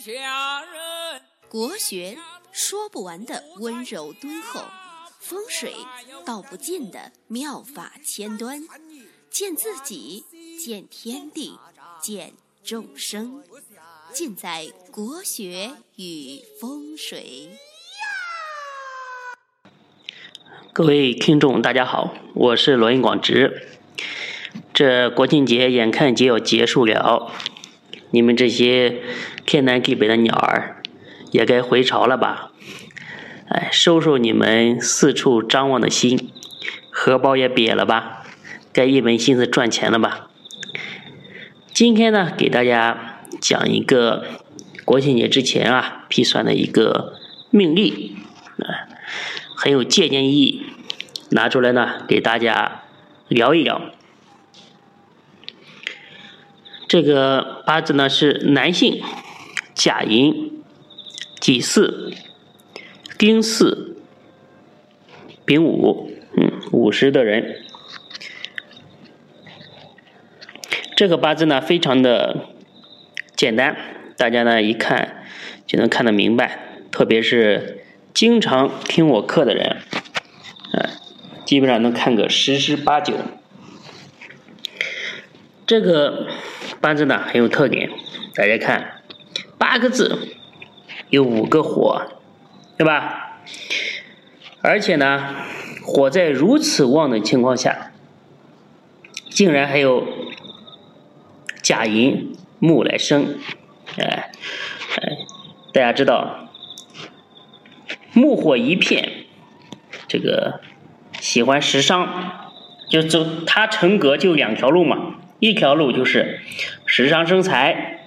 下人。国学说不完的温柔敦厚，风水道不尽的妙法千端，见自己，见天地，见众生，尽在国学与风水。各位听众，大家好，我是罗云广直。这国庆节眼看就要结束了，你们这些天南地北的鸟儿也该回巢了吧？哎，收收你们四处张望的心，荷包也瘪了吧？该一门心思赚钱了吧？今天呢，给大家讲一个国庆节之前啊批算的一个命例，啊，很有借鉴意义，拿出来呢给大家聊一聊。这个八字呢是男性，甲寅、己巳、丁巳、丙午，嗯，午时的人。这个八字呢非常的简单，大家呢一看就能看得明白，特别是经常听我课的人，嗯，基本上能看个十之八九。这个。八字呢很有特点，大家看，八个字有五个火，对吧？而且呢，火在如此旺的情况下，竟然还有甲寅木来生，哎哎，大家知道，木火一片，这个喜欢食伤，就走它成格就两条路嘛。一条路就是食伤生财，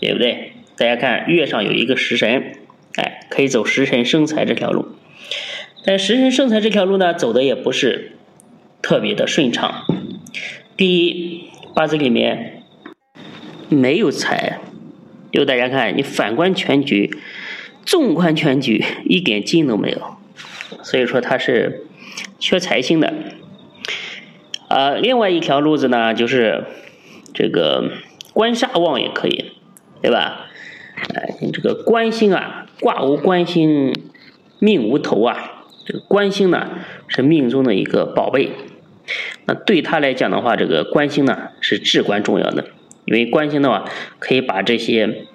对不对？大家看月上有一个食神，哎，可以走食神生财这条路。但食神生财这条路呢，走的也不是特别的顺畅。第一，八字里面没有财，就大家看，你反观全局，纵观全局，一点劲都没有，所以说他是缺财星的。呃，另外一条路子呢，就是这个官煞旺也可以，对吧？哎，你这个官星啊，卦无官星，命无头啊。这个官星呢，是命中的一个宝贝。那对他来讲的话，这个官星呢是至关重要的，因为官星的话可以把这些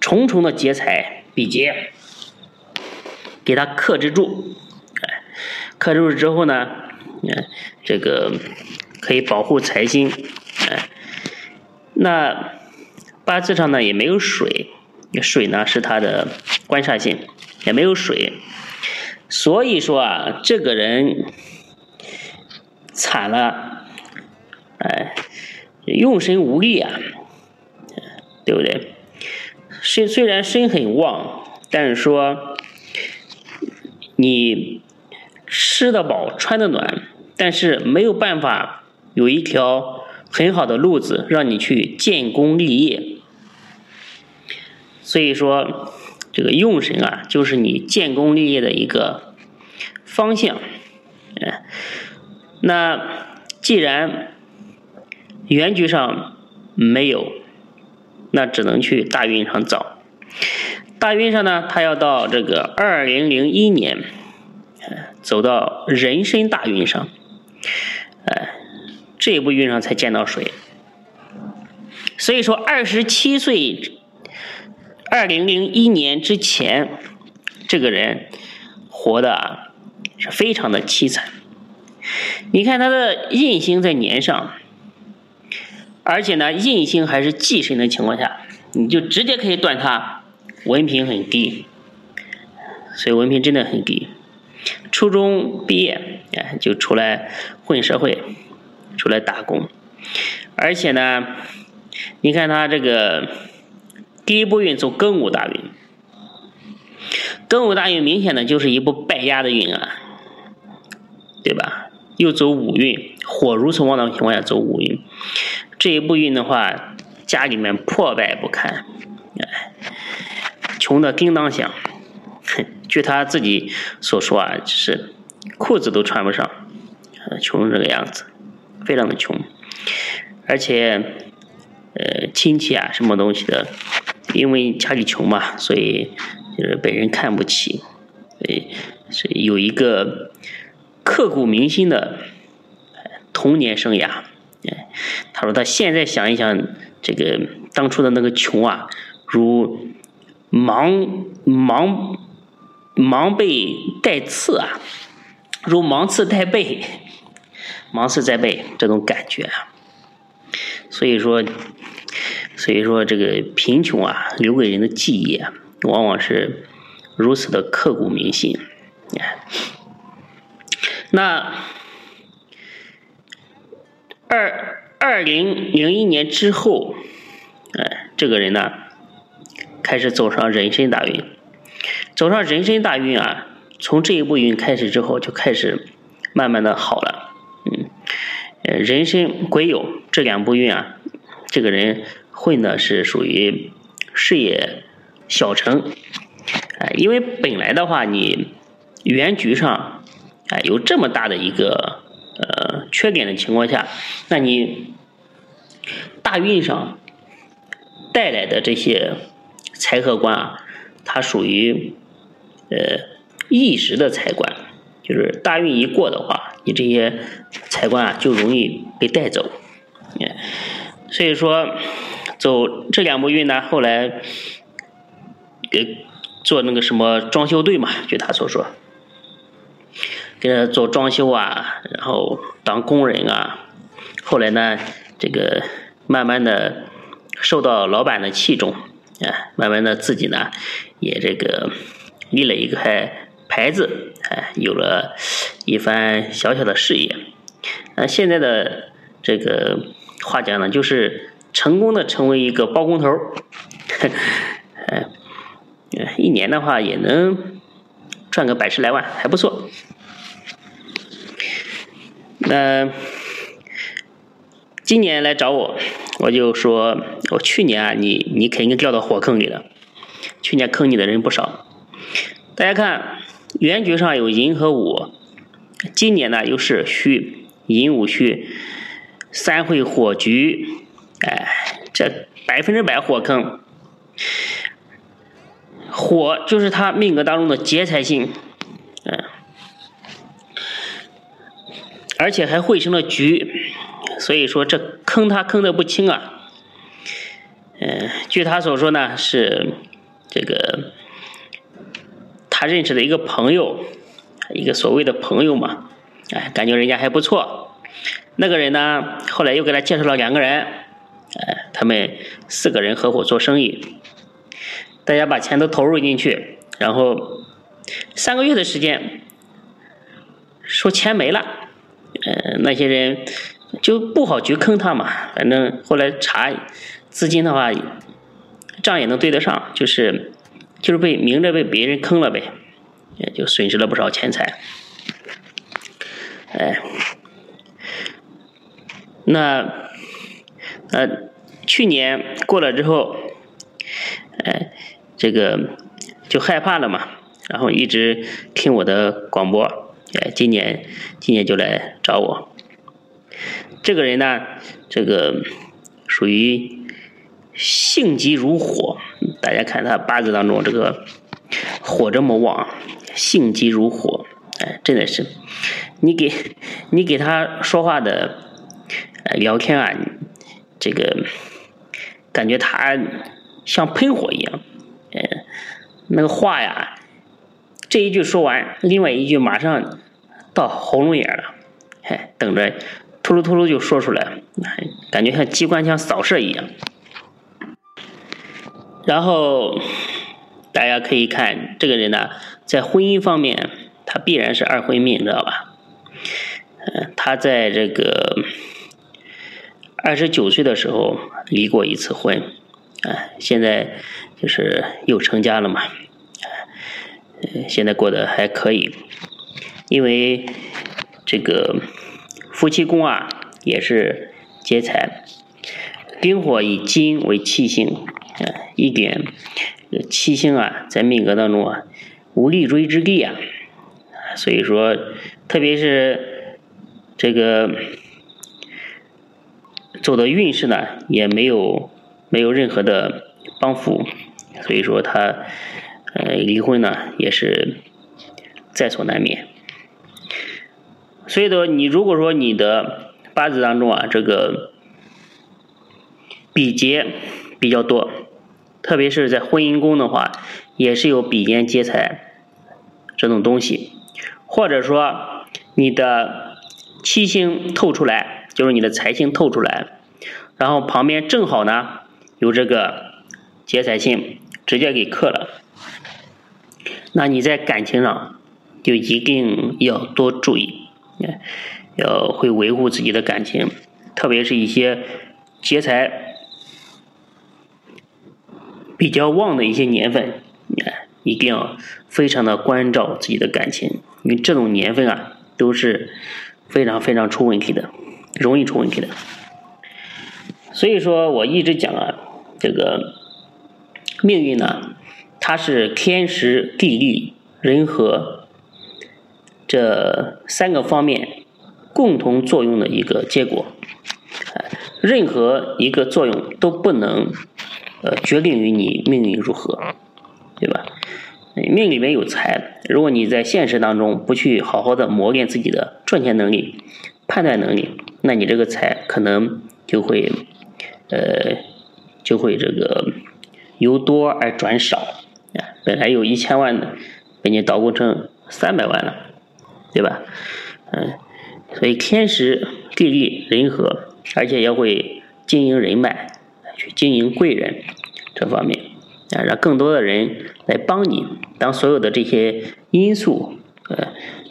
重重的劫财比劫给他克制住。哎，克制住之后呢？看这个可以保护财星，哎，那八字上呢也没有水，水呢是它的官煞性，也没有水，所以说啊，这个人惨了，哎，用神无力啊，对不对？身虽然身很旺，但是说你吃得饱，穿得暖。但是没有办法有一条很好的路子让你去建功立业，所以说这个用神啊，就是你建功立业的一个方向。哎，那既然原局上没有，那只能去大运上找。大运上呢，他要到这个二零零一年，走到人参大运上。哎，这一步运上才见到水，所以说二十七岁，二零零一年之前，这个人活的是非常的凄惨。你看他的印星在年上，而且呢，印星还是忌神的情况下，你就直接可以断他文凭很低，所以文凭真的很低。初中毕业，哎，就出来混社会，出来打工，而且呢，你看他这个第一步运走庚午大运，庚午大运明显的就是一步败家的运啊，对吧？又走五运，火如此旺的情况下走五运，这一步运的话，家里面破败不堪，哎，穷的叮当响。据他自己所说啊，就是裤子都穿不上，穷成这个样子，非常的穷，而且呃亲戚啊什么东西的因为家里穷嘛，所以就是被人看不起，所以是有一个刻骨铭心的童年生涯。他说他现在想一想，这个当初的那个穷啊，如芒芒芒被带刺啊，如芒刺带背，芒刺在背这种感觉啊。所以说，所以说这个贫穷啊，留给人的记忆啊，往往是如此的刻骨铭心。那二二零零一年之后，哎，这个人呢，开始走上人生大运。走上人生大运啊，从这一步运开始之后，就开始慢慢的好了。嗯，呃，人生癸酉这两步运啊，这个人混的是属于事业小成。哎，因为本来的话，你原局上哎有这么大的一个呃缺点的情况下，那你大运上带来的这些财和官啊，它属于呃一时的财官，就是大运一过的话，你这些财官啊就容易被带走。所以说走这两步运呢，后来给。做那个什么装修队嘛，据他所说，给他做装修啊，然后当工人啊，后来呢，这个慢慢的受到老板的器重，啊，慢慢的自己呢也这个立了一个牌子，哎，有了一番小小的事业。那现在的这个话讲呢，就是成功的成为一个包工头，哎。一年的话也能赚个百十来万，还不错。那今年来找我，我就说，我去年啊，你你肯定掉到火坑里了。去年坑你的人不少。大家看，原局上有寅和午，今年呢又是戌，寅午戌，三会火局，哎，这百分之百火坑。火就是他命格当中的劫财星，嗯，而且还汇成了局，所以说这坑他坑的不轻啊。嗯，据他所说呢，是这个他认识的一个朋友，一个所谓的朋友嘛，哎，感觉人家还不错。那个人呢，后来又给他介绍了两个人，哎，他们四个人合伙做生意。大家把钱都投入进去，然后三个月的时间，说钱没了，嗯，那些人就不好去坑他嘛。反正后来查资金的话，账也能对得上，就是就是被明着被别人坑了呗，也就损失了不少钱财。哎，那呃，去年过了之后，哎。这个就害怕了嘛，然后一直听我的广播，哎，今年今年就来找我。这个人呢，这个属于性急如火，大家看他八字当中这个火这么旺，性急如火，哎，真的是，你给你给他说话的聊天啊，这个感觉他像喷火一样。嗯，那个话呀，这一句说完，另外一句马上到喉咙眼了，嘿，等着突噜突噜就说出来，感觉像机关枪扫射一样。然后大家可以看这个人呢，在婚姻方面，他必然是二婚命，你知道吧？嗯，他在这个二十九岁的时候离过一次婚，啊，现在。就是又成家了嘛，呃，现在过得还可以，因为这个夫妻宫啊也是劫财，丁火以金为气性，啊，一点七星啊在命格当中啊无立锥之地啊，所以说特别是这个走的运势呢也没有没有任何的帮扶。所以说他呃离婚呢也是在所难免。所以说你如果说你的八字当中啊这个比劫比较多，特别是在婚姻宫的话，也是有比肩劫财这种东西，或者说你的七星透出来，就是你的财星透出来，然后旁边正好呢有这个劫财星直接给克了，那你在感情上就一定要多注意，要会维护自己的感情，特别是一些劫财。比较旺的一些年份，哎，一定要非常的关照自己的感情，因为这种年份啊都是非常非常出问题的，容易出问题的。所以说我一直讲啊，这个命运呢，它是天时地利人和这三个方面共同作用的一个结果，任何一个作用都不能。呃，决定于你命运如何，对吧？命里面有财，如果你在现实当中不去好好的磨练自己的赚钱能力、判断能力，那你这个财可能就会，呃，就会这个由多而转少，啊，本来有一千万的，被你捣鼓成三百万了，对吧？嗯，所以天时地利人和，而且也会经营人脉。去经营贵人这方面啊，让更多的人来帮你。当所有的这些因素呃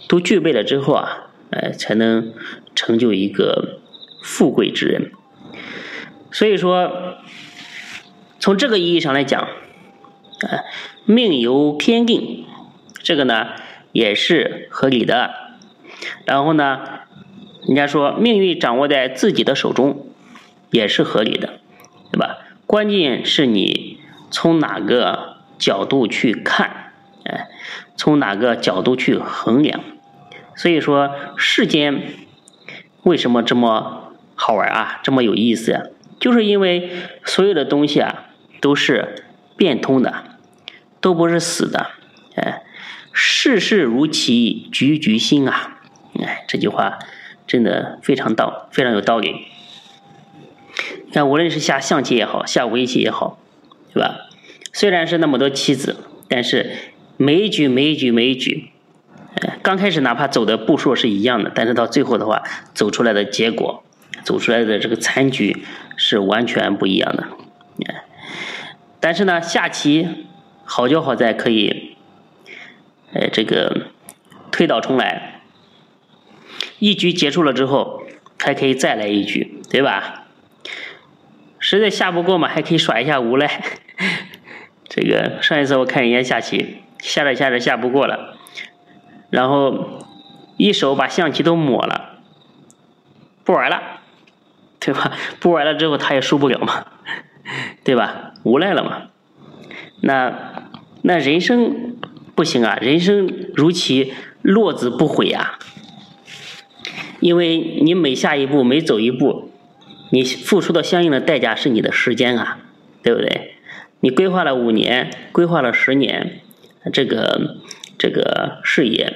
都具备了之后啊，呃，才能成就一个富贵之人。所以说，从这个意义上来讲，啊，命由天定，这个呢也是合理的。然后呢，人家说命运掌握在自己的手中，也是合理的。对吧？关键是你从哪个角度去看，哎，从哪个角度去衡量。所以说，世间为什么这么好玩啊？这么有意思啊？就是因为所有的东西啊都是变通的，都不是死的。哎，世事如棋局局新啊！哎，这句话真的非常道，非常有道理。看，无论是下象棋也好，下围棋也好，对吧？虽然是那么多棋子，但是每一局、每一局、每一局，刚开始哪怕走的步数是一样的，但是到最后的话，走出来的结果，走出来的这个残局是完全不一样的。但是呢，下棋好就好在可以，呃，这个推倒重来，一局结束了之后，还可以再来一局，对吧？实在下不过嘛，还可以耍一下无赖。这个上一次我看人家下棋，下着下着下不过了，然后一手把象棋都抹了，不玩了，对吧？不玩了之后他也输不了嘛，对吧？无赖了嘛。那那人生不行啊，人生如棋，落子不悔呀。因为你每下一步，每走一步。你付出的相应的代价是你的时间啊，对不对？你规划了五年，规划了十年，这个这个事业，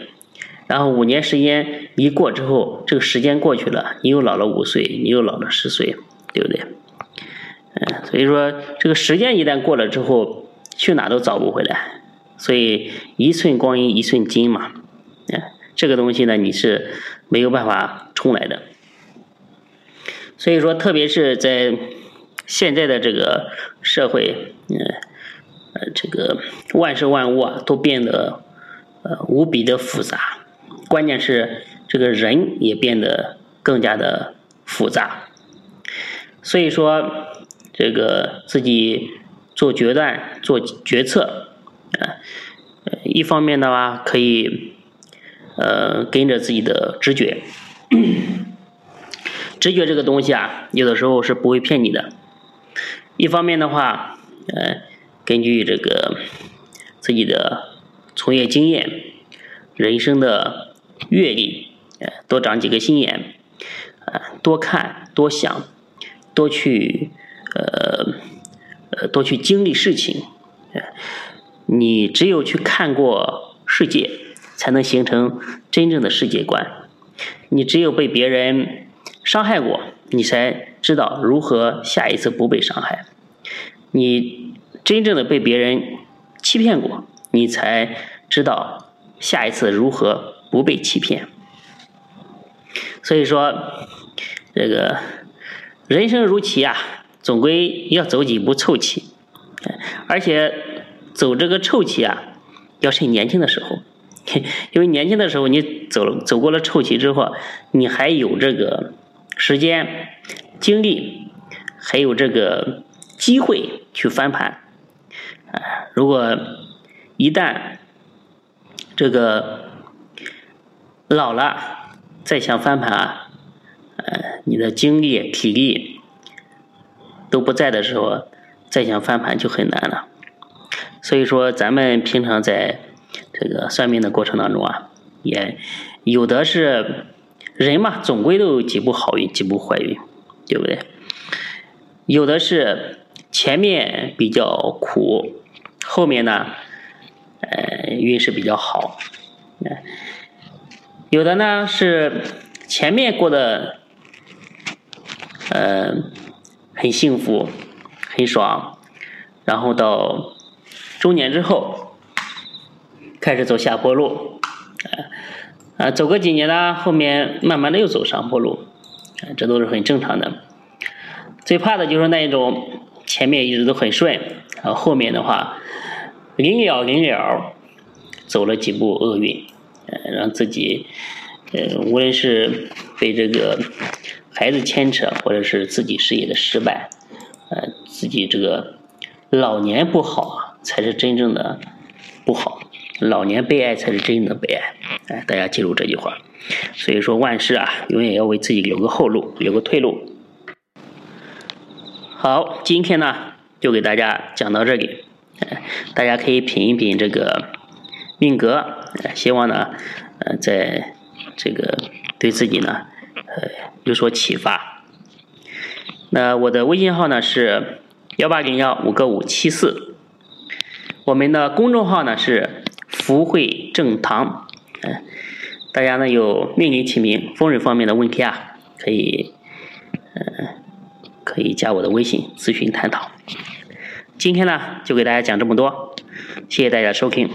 然后五年时间一过之后，这个时间过去了，你又老了五岁，你又老了十岁，对不对？嗯，所以说这个时间一旦过了之后，去哪都找不回来，所以一寸光阴一寸金嘛，嗯，这个东西呢，你是没有办法重来的。所以说，特别是在现在的这个社会，嗯，呃，这个万事万物啊，都变得呃无比的复杂。关键是这个人也变得更加的复杂。所以说，这个自己做决断、做决策，啊，一方面的话可以呃跟着自己的直觉。直觉这个东西啊，有的时候是不会骗你的。一方面的话，呃，根据这个自己的从业经验、人生的阅历，呃，多长几个心眼，呃，多看多想，多去呃呃多去经历事情，呃你只有去看过世界，才能形成真正的世界观。你只有被别人伤害过，你才知道如何下一次不被伤害。你真正的被别人欺骗过，你才知道下一次如何不被欺骗。所以说，这个人生如棋啊，总归要走几步臭棋，而且走这个臭棋啊，要趁年轻的时候。因为年轻的时候，你走了走过了臭棋之后，你还有这个时间、精力，还有这个机会去翻盘。啊，如果一旦这个老了再想翻盘啊，呃，你的精力、体力都不在的时候，再想翻盘就很难了。所以说，咱们平常在。这个算命的过程当中啊，也有的是人嘛，总归都有几步好运，几步坏运，对不对？有的是前面比较苦，后面呢，呃，运势比较好。有的呢是前面过得，呃，很幸福，很爽，然后到中年之后。开始走下坡路，啊，走个几年呢，后面慢慢的又走上坡路，啊，这都是很正常的。最怕的就是那一种前面一直都很顺，然后后面的话临了临了走了几步厄运，呃，让自己呃无论是被这个孩子牵扯，或者是自己事业的失败，呃，自己这个老年不好啊，才是真正的不好。老年被爱才是真正的悲哀，哎，大家记住这句话。所以说，万事啊，永远要为自己留个后路，留个退路。好，今天呢，就给大家讲到这里，大家可以品一品这个命格，希望呢，呃，在这个对自己呢，呃，有所启发。那我的微信号呢是幺八零幺五个五七四，我们的公众号呢是。福慧正堂，嗯，大家呢有命理起名、风水方面的问题啊，可以，嗯，可以加我的微信咨询探讨。今天呢就给大家讲这么多，谢谢大家收听。